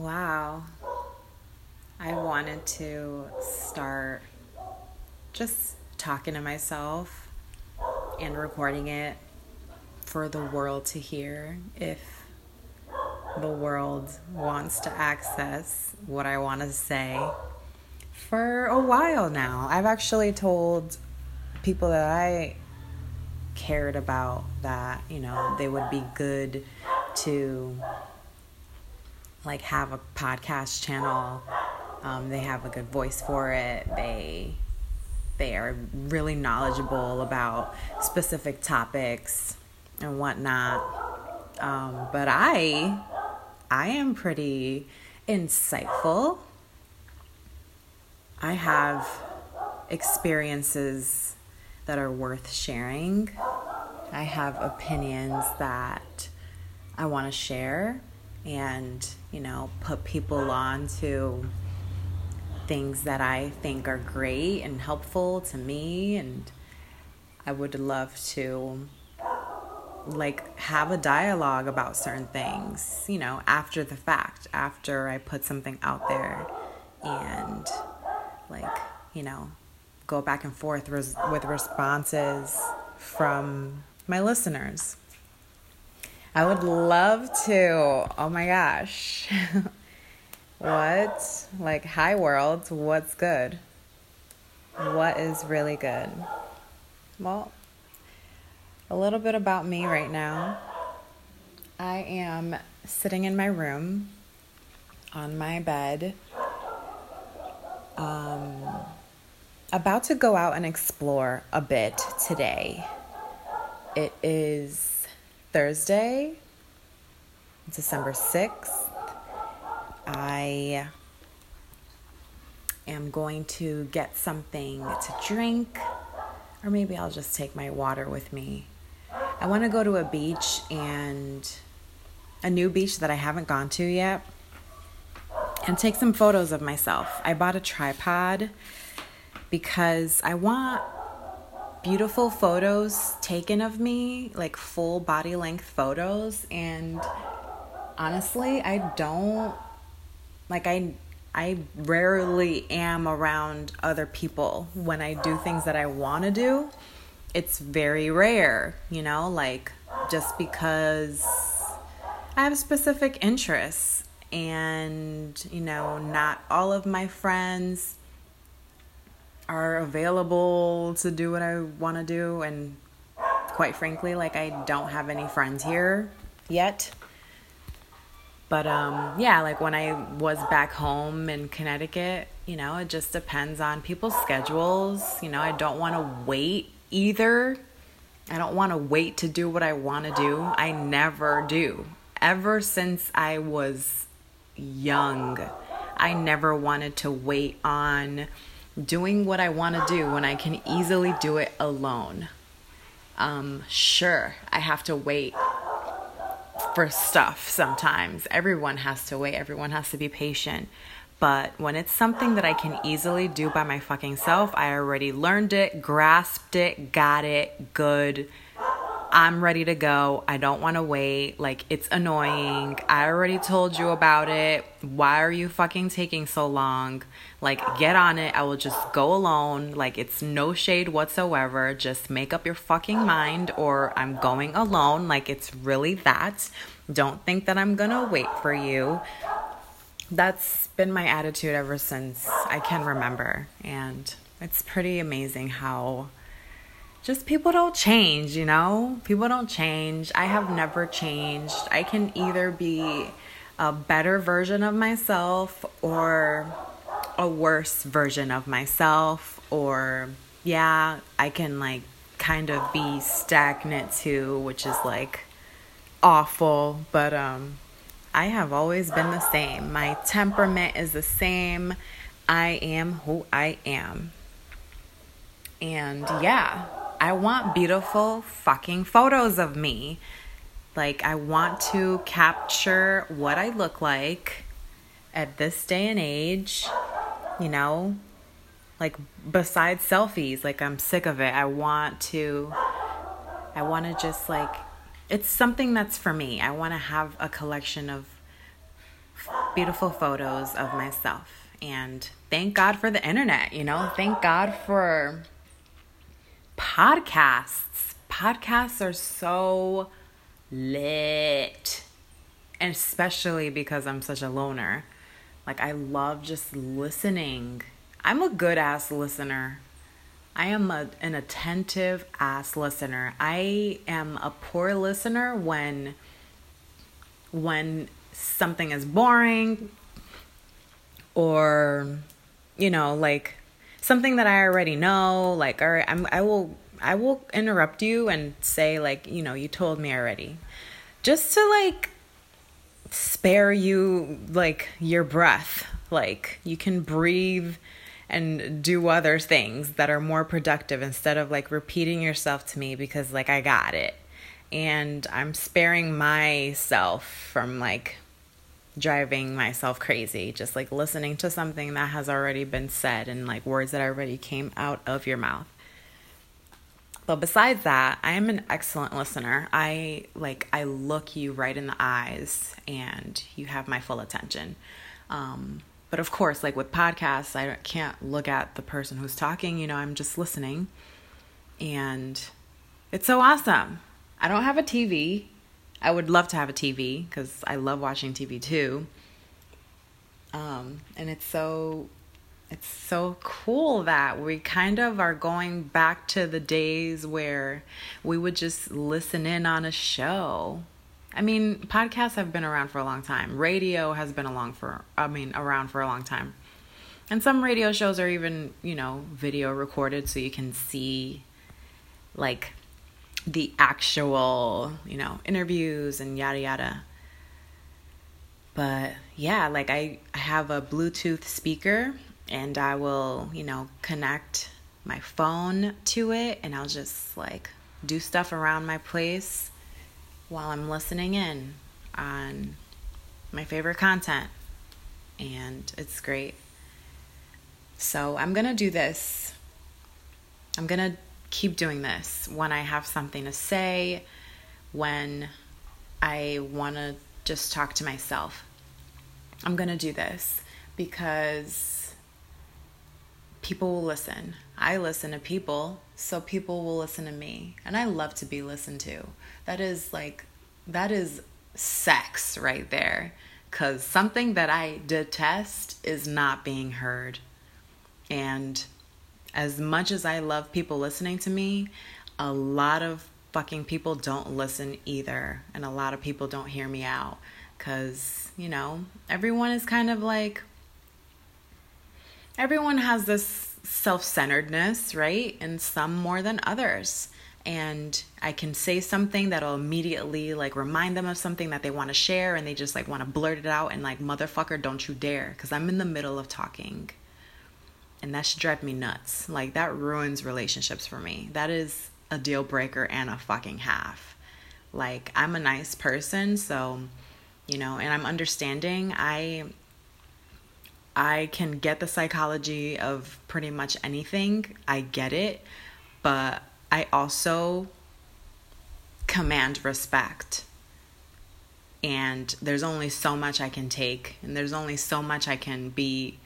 Wow. I wanted to start just talking to myself and recording it for the world to hear if the world wants to access what I want to say for a while now. I've actually told people that I cared about that, you know, they would be good to like have a podcast channel. Um, they have a good voice for it. They they are really knowledgeable about specific topics and whatnot. Um, but I I am pretty insightful. I have experiences that are worth sharing. I have opinions that I want to share and, you know, put people on to things that I think are great and helpful to me and I would love to like have a dialogue about certain things, you know, after the fact, after I put something out there and like, you know, go back and forth res- with responses from my listeners. I would love to. Oh my gosh. what? Like, hi world, what's good? What is really good? Well, a little bit about me right now. I am sitting in my room on my bed, um, about to go out and explore a bit today. It is Thursday, December 6th. I am going to get something to drink, or maybe I'll just take my water with me. I want to go to a beach and a new beach that I haven't gone to yet and take some photos of myself. I bought a tripod because I want beautiful photos taken of me, like full body length photos and honestly, I don't like I I rarely am around other people when I do things that I want to do. It's very rare, you know, like just because I have specific interests and, you know, not all of my friends are available to do what I want to do. And quite frankly, like I don't have any friends here yet. But um, yeah, like when I was back home in Connecticut, you know, it just depends on people's schedules. You know, I don't want to wait either. I don't want to wait to do what I want to do. I never do. Ever since I was young, I never wanted to wait on doing what I want to do when I can easily do it alone. Um, sure, I have to wait for stuff sometimes. Everyone has to wait, everyone has to be patient. But when it's something that I can easily do by my fucking self, I already learned it, grasped it, got it, good I'm ready to go. I don't want to wait. Like, it's annoying. I already told you about it. Why are you fucking taking so long? Like, get on it. I will just go alone. Like, it's no shade whatsoever. Just make up your fucking mind, or I'm going alone. Like, it's really that. Don't think that I'm gonna wait for you. That's been my attitude ever since I can remember. And it's pretty amazing how just people don't change, you know? People don't change. I have never changed. I can either be a better version of myself or a worse version of myself or yeah, I can like kind of be stagnant too, which is like awful, but um I have always been the same. My temperament is the same. I am who I am. And yeah, I want beautiful fucking photos of me. Like, I want to capture what I look like at this day and age, you know? Like, besides selfies, like, I'm sick of it. I want to, I want to just like, it's something that's for me. I want to have a collection of beautiful photos of myself. And thank God for the internet, you know? Thank God for podcasts. Podcasts are so lit. And especially because I'm such a loner. Like, I love just listening. I'm a good ass listener. I am a, an attentive ass listener. I am a poor listener when when something is boring or you know like something that I already know like right I'm I will I will interrupt you and say like you know you told me already. Just to like spare you like your breath. Like you can breathe and do other things that are more productive instead of like repeating yourself to me because like I got it. And I'm sparing myself from like driving myself crazy just like listening to something that has already been said and like words that already came out of your mouth. But besides that i am an excellent listener. I like i look you right in the eyes and you have my full attention. Um, but of course like with podcasts i can't look at the person who's talking you know i'm just listening. And it's so awesome. I don't have a tv I would love to have a TV because I love watching TV too. Um, and it's so it's so cool that we kind of are going back to the days where we would just listen in on a show. I mean, podcasts have been around for a long time. Radio has been along for I mean around for a long time. And some radio shows are even, you know, video recorded so you can see like the actual, you know, interviews and yada yada. But yeah, like I, I have a Bluetooth speaker and I will, you know, connect my phone to it and I'll just like do stuff around my place while I'm listening in on my favorite content. And it's great. So I'm going to do this. I'm going to keep doing this when I have something to say, when I want to just talk to myself. I'm going to do this because people will listen. I listen to people, so people will listen to me. And I love to be listened to. That is like, that is sex right there. Because something that I detest is not being heard. And as much as I love people listening to me, a lot of fucking people don't listen either. And a lot of people don't hear me out. Because, you know, everyone is kind of like, everyone has this self centeredness, right? And some more than others. And I can say something that'll immediately like remind them of something that they want to share and they just like want to blurt it out and like, motherfucker, don't you dare. Because I'm in the middle of talking and that should drive me nuts. Like that ruins relationships for me. That is a deal breaker and a fucking half. Like I'm a nice person, so you know, and I'm understanding. I I can get the psychology of pretty much anything. I get it, but I also command respect. And there's only so much I can take, and there's only so much I can be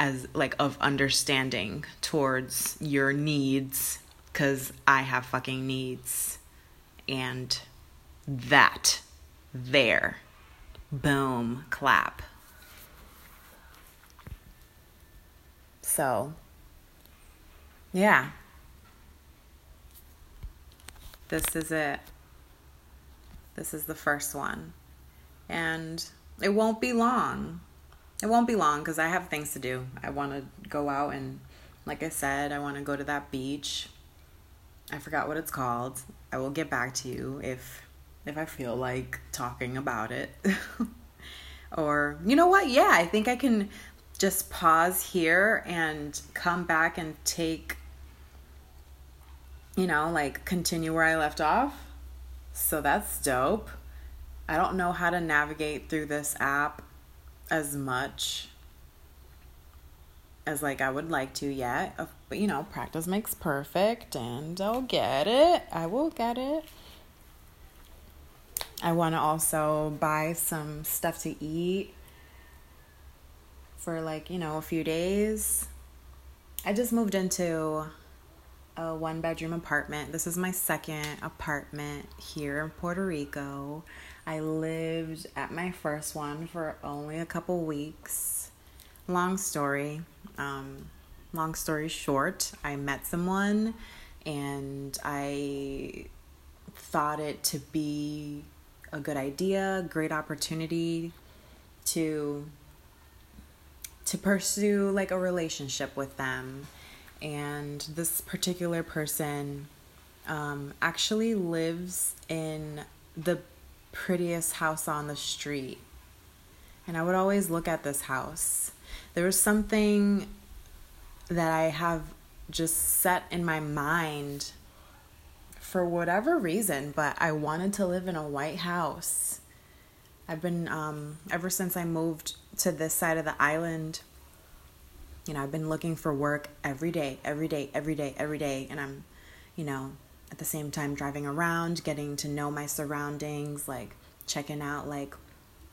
as like of understanding towards your needs cuz I have fucking needs. And that there. Boom. Clap. So yeah. This is it. This is the first one. And it won't be long it won't be long because I have things to do. I want to go out and, like I said, I want to go to that beach. I forgot what it's called. I will get back to you if if I feel like talking about it. or you know what? Yeah, I think I can just pause here and come back and take you know, like continue where I left off. So that's dope. I don't know how to navigate through this app as much as like I would like to yet. But you know, practice makes perfect and I'll get it. I will get it. I want to also buy some stuff to eat for like, you know, a few days. I just moved into a one bedroom apartment. This is my second apartment here in Puerto Rico. I lived at my first one for only a couple weeks. Long story. Um, long story short, I met someone and I thought it to be a good idea, great opportunity to to pursue like a relationship with them. And this particular person um, actually lives in the prettiest house on the street. And I would always look at this house. There was something that I have just set in my mind for whatever reason, but I wanted to live in a white house. I've been, um, ever since I moved to this side of the island, you know, I've been looking for work every day, every day, every day, every day. And I'm, you know, at the same time driving around, getting to know my surroundings, like checking out, like,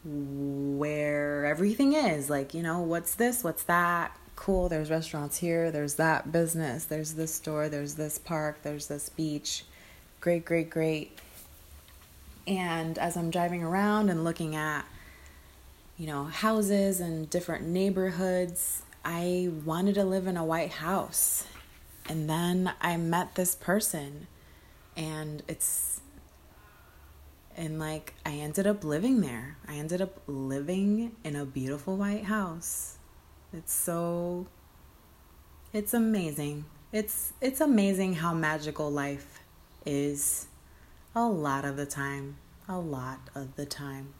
where everything is. Like, you know, what's this? What's that? Cool. There's restaurants here. There's that business. There's this store. There's this park. There's this beach great, great, great. And as I'm driving around and looking at, you know, houses and different neighborhoods, I wanted to live in a white house. And then I met this person, and it's, and like, I ended up living there. I ended up living in a beautiful white house. It's so, it's amazing. It's, it's amazing how magical life is a lot of the time. A lot of the time.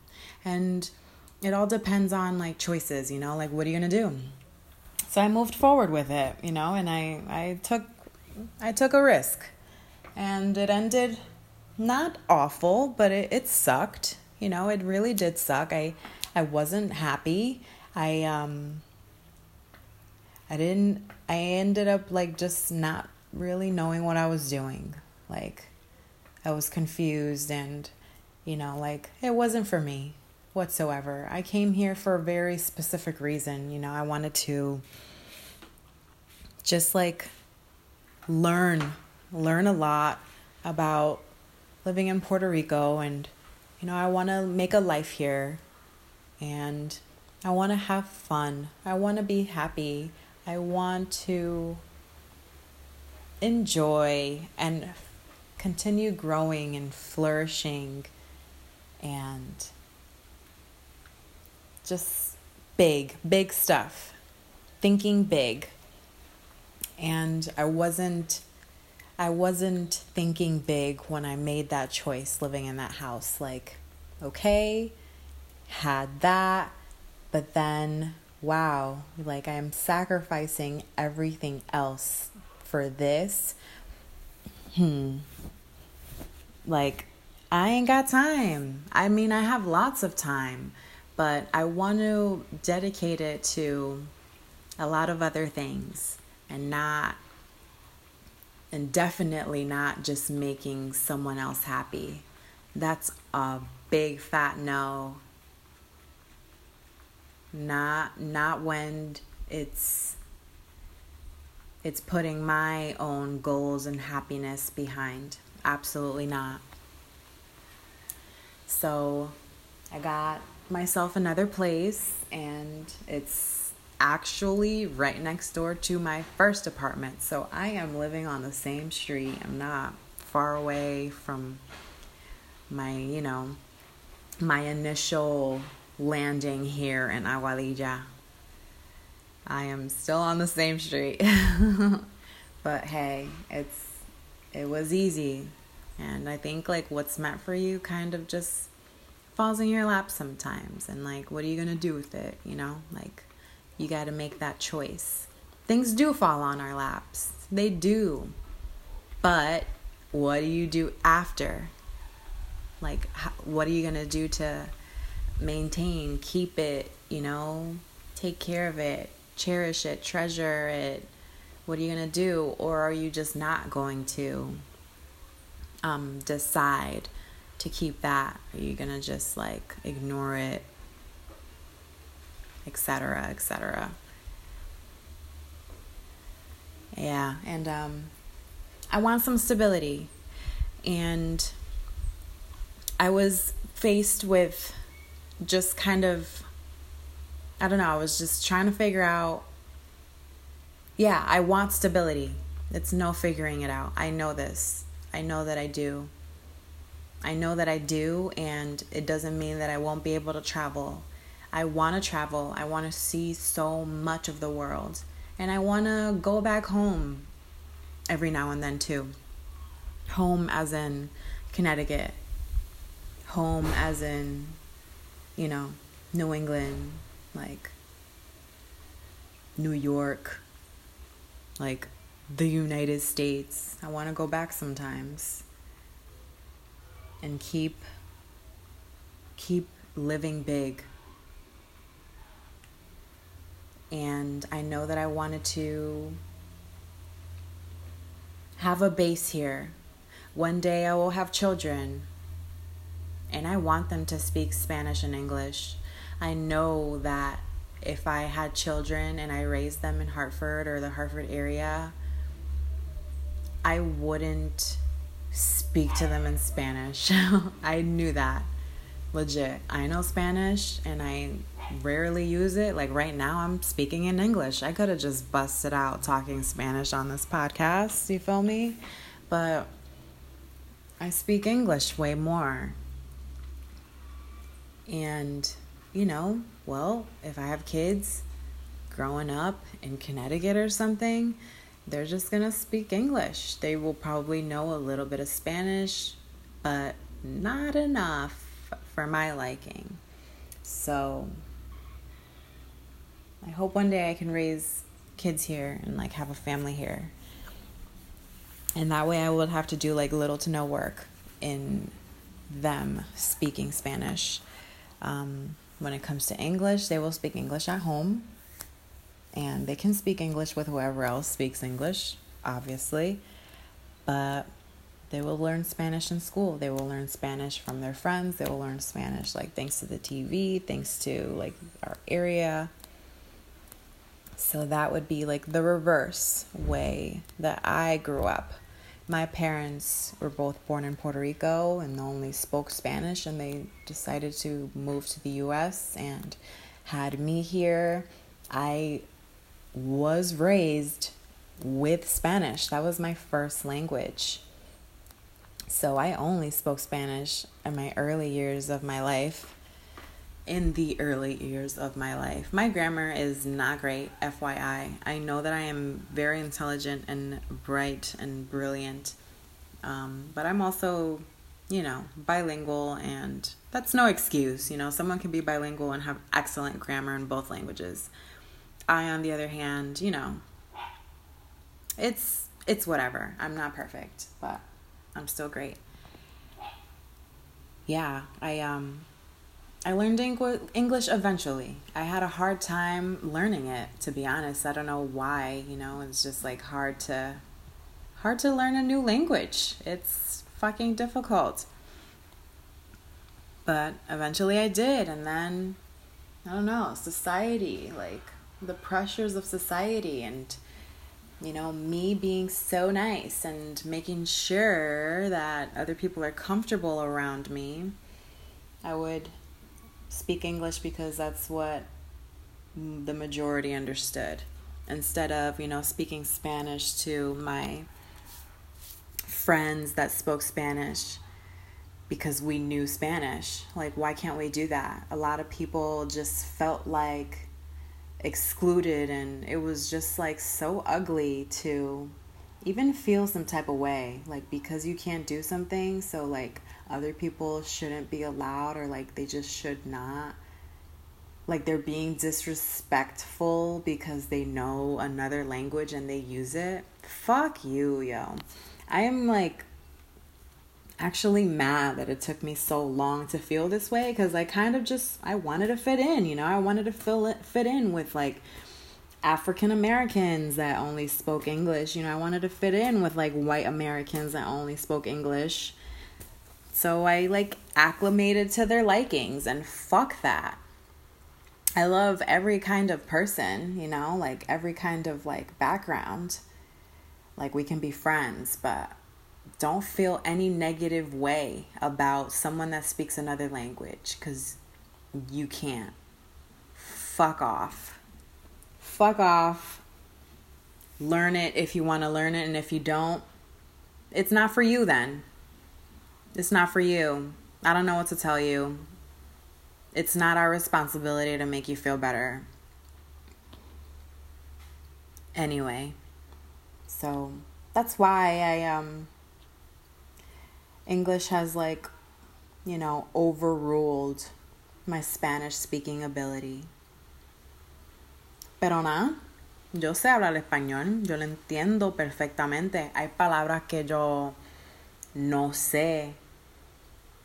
And it all depends on like choices, you know, like what are you going to do? So I moved forward with it, you know, and I I took I took a risk. And it ended not awful, but it, it sucked. You know, it really did suck. I I wasn't happy. I um I didn't I ended up like just not really knowing what I was doing. Like, I was confused and, you know, like, it wasn't for me whatsoever. I came here for a very specific reason. You know, I wanted to just like learn, learn a lot about living in Puerto Rico and, you know, I want to make a life here and I want to have fun. I want to be happy. I want to enjoy and continue growing and flourishing and just big, big stuff, thinking big. And I wasn't I wasn't thinking big when I made that choice living in that house like okay, had that, but then wow, like I'm sacrificing everything else for this. Hmm like, I ain't got time. I mean, I have lots of time, but I want to dedicate it to a lot of other things and not, and definitely not just making someone else happy. That's a big fat no. Not not when it's it's putting my own goals and happiness behind. Absolutely not. So I got myself another place, and it's actually right next door to my first apartment. So I am living on the same street. I'm not far away from my, you know, my initial landing here in Aguadilla. I am still on the same street. but hey, it's it was easy. And I think like what's meant for you kind of just falls in your lap sometimes. And like, what are you going to do with it? You know, like you got to make that choice. Things do fall on our laps, they do. But what do you do after? Like, how, what are you going to do to maintain, keep it, you know, take care of it, cherish it, treasure it? What are you going to do? Or are you just not going to? um, decide to keep that? Are you gonna just like ignore it etc., etc. Yeah, and um, I want some stability. And I was faced with just kind of, I don't know, I was just trying to figure out, yeah, I want stability. It's no figuring it out. I know this. I know that I do. I know that I do, and it doesn't mean that I won't be able to travel. I want to travel. I want to see so much of the world. And I want to go back home every now and then, too. Home as in Connecticut, home as in, you know, New England, like New York, like the United States. I want to go back sometimes and keep keep living big. And I know that I wanted to have a base here. One day I will have children, and I want them to speak Spanish and English. I know that if I had children and I raised them in Hartford or the Hartford area, I wouldn't speak to them in Spanish. I knew that. Legit. I know Spanish and I rarely use it. Like right now, I'm speaking in English. I could have just busted out talking Spanish on this podcast. You feel me? But I speak English way more. And, you know, well, if I have kids growing up in Connecticut or something, they're just going to speak English. They will probably know a little bit of Spanish, but not enough for my liking. So, I hope one day I can raise kids here and like have a family here. And that way I would have to do like little to no work in them speaking Spanish. Um, when it comes to English, they will speak English at home. And they can speak English with whoever else speaks English, obviously. But they will learn Spanish in school. They will learn Spanish from their friends. They will learn Spanish like thanks to the TV, thanks to like our area. So that would be like the reverse way that I grew up. My parents were both born in Puerto Rico and only spoke Spanish, and they decided to move to the US and had me here. I was raised with Spanish, that was my first language. So I only spoke Spanish in my early years of my life in the early years of my life. My grammar is not great, FYI. I know that I am very intelligent and bright and brilliant, um, but I'm also, you know, bilingual, and that's no excuse. You know, someone can be bilingual and have excellent grammar in both languages. I, on the other hand, you know, it's it's whatever. I'm not perfect, but I'm still great. Yeah, I um I learned English eventually. I had a hard time learning it, to be honest. I don't know why, you know, it's just like hard to hard to learn a new language. It's fucking difficult. But eventually I did and then I don't know, society, like the pressures of society and you know, me being so nice and making sure that other people are comfortable around me. I would speak English because that's what the majority understood instead of, you know, speaking Spanish to my friends that spoke Spanish because we knew Spanish. Like, why can't we do that? A lot of people just felt like excluded, and it was just like so ugly to even feel some type of way. Like, because you can't do something, so like other people shouldn't be allowed or like they just should not like they're being disrespectful because they know another language and they use it. Fuck you, yo. I am like actually mad that it took me so long to feel this way because I kind of just I wanted to fit in, you know. I wanted to fill it fit in with like African Americans that only spoke English, you know. I wanted to fit in with like white Americans that only spoke English. So I like acclimated to their likings and fuck that. I love every kind of person, you know, like every kind of like background. Like we can be friends, but don't feel any negative way about someone that speaks another language cuz you can't. Fuck off. Fuck off. Learn it if you want to learn it and if you don't, it's not for you then. It's not for you. I don't know what to tell you. It's not our responsibility to make you feel better. Anyway, so that's why I um English has like you know overruled my Spanish speaking ability. Pero nada, yo sé hablar español, yo lo entiendo perfectamente. Hay palabras que yo no sé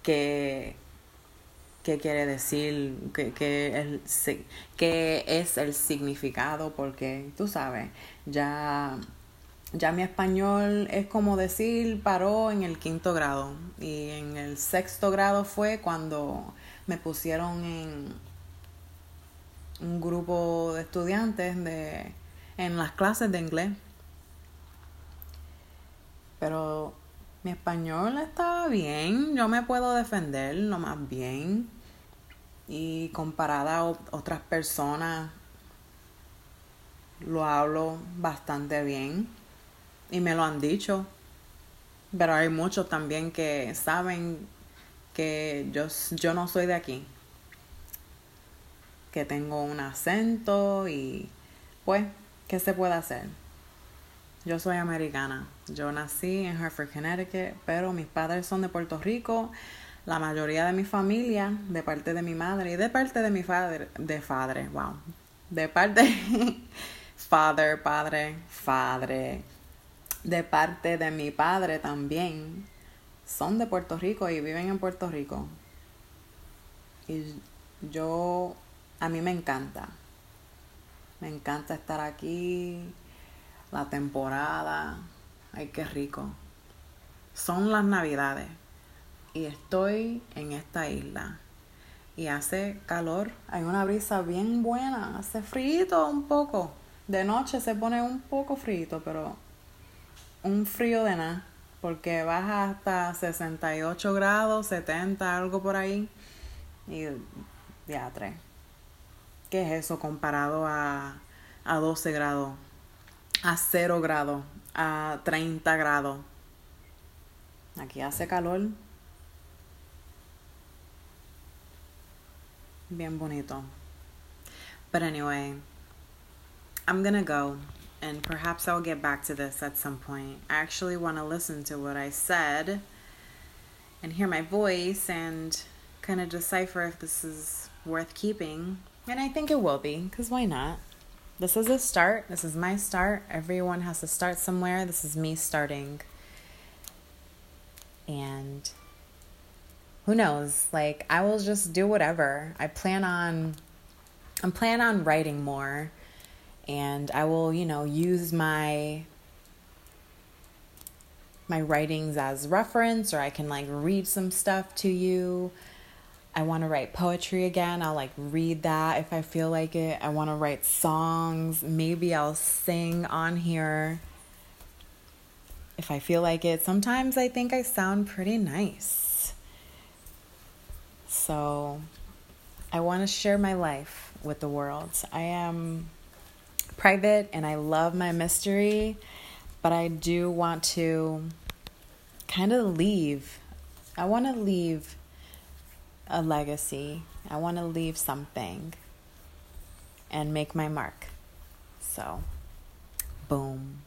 qué quiere decir, qué, el, es el significado, porque tú sabes, ya, ya mi español es como decir paró en el quinto grado y en el sexto grado fue cuando me pusieron en un grupo de estudiantes de, en las clases de inglés. Pero mi español estaba bien, yo me puedo defender lo más bien. Y comparada a otras personas, lo hablo bastante bien. Y me lo han dicho. Pero hay muchos también que saben que yo, yo no soy de aquí. Que tengo un acento y pues, ¿qué se puede hacer? Yo soy americana. Yo nací en Hartford, Connecticut, pero mis padres son de Puerto Rico. La mayoría de mi familia, de parte de mi madre y de parte de mi padre, de padre, wow. De parte, father, padre, padre. De parte de mi padre también. Son de Puerto Rico y viven en Puerto Rico. Y yo, a mí me encanta. Me encanta estar aquí la temporada. Ay, qué rico. Son las navidades y estoy en esta isla. Y hace calor, hay una brisa bien buena, hace frío un poco. De noche se pone un poco frío, pero un frío de nada, porque baja hasta 68 grados, 70, algo por ahí. Y ya, tres. ¿Qué es eso comparado a, a 12 grados? a 0 grados, a 30 grados. Aquí hace calor. Bien bonito. But anyway, I'm gonna go and perhaps I'll get back to this at some point. I actually want to listen to what I said and hear my voice and kind of decipher if this is worth keeping. And I think it will be, because why not? this is a start. This is my start. Everyone has to start somewhere. This is me starting. And who knows? Like I will just do whatever. I plan on I'm plan on writing more and I will, you know, use my my writings as reference or I can like read some stuff to you I want to write poetry again. I'll like read that if I feel like it. I want to write songs. Maybe I'll sing on here if I feel like it. Sometimes I think I sound pretty nice. So I want to share my life with the world. I am private and I love my mystery, but I do want to kind of leave. I want to leave a legacy. I want to leave something and make my mark. So, boom.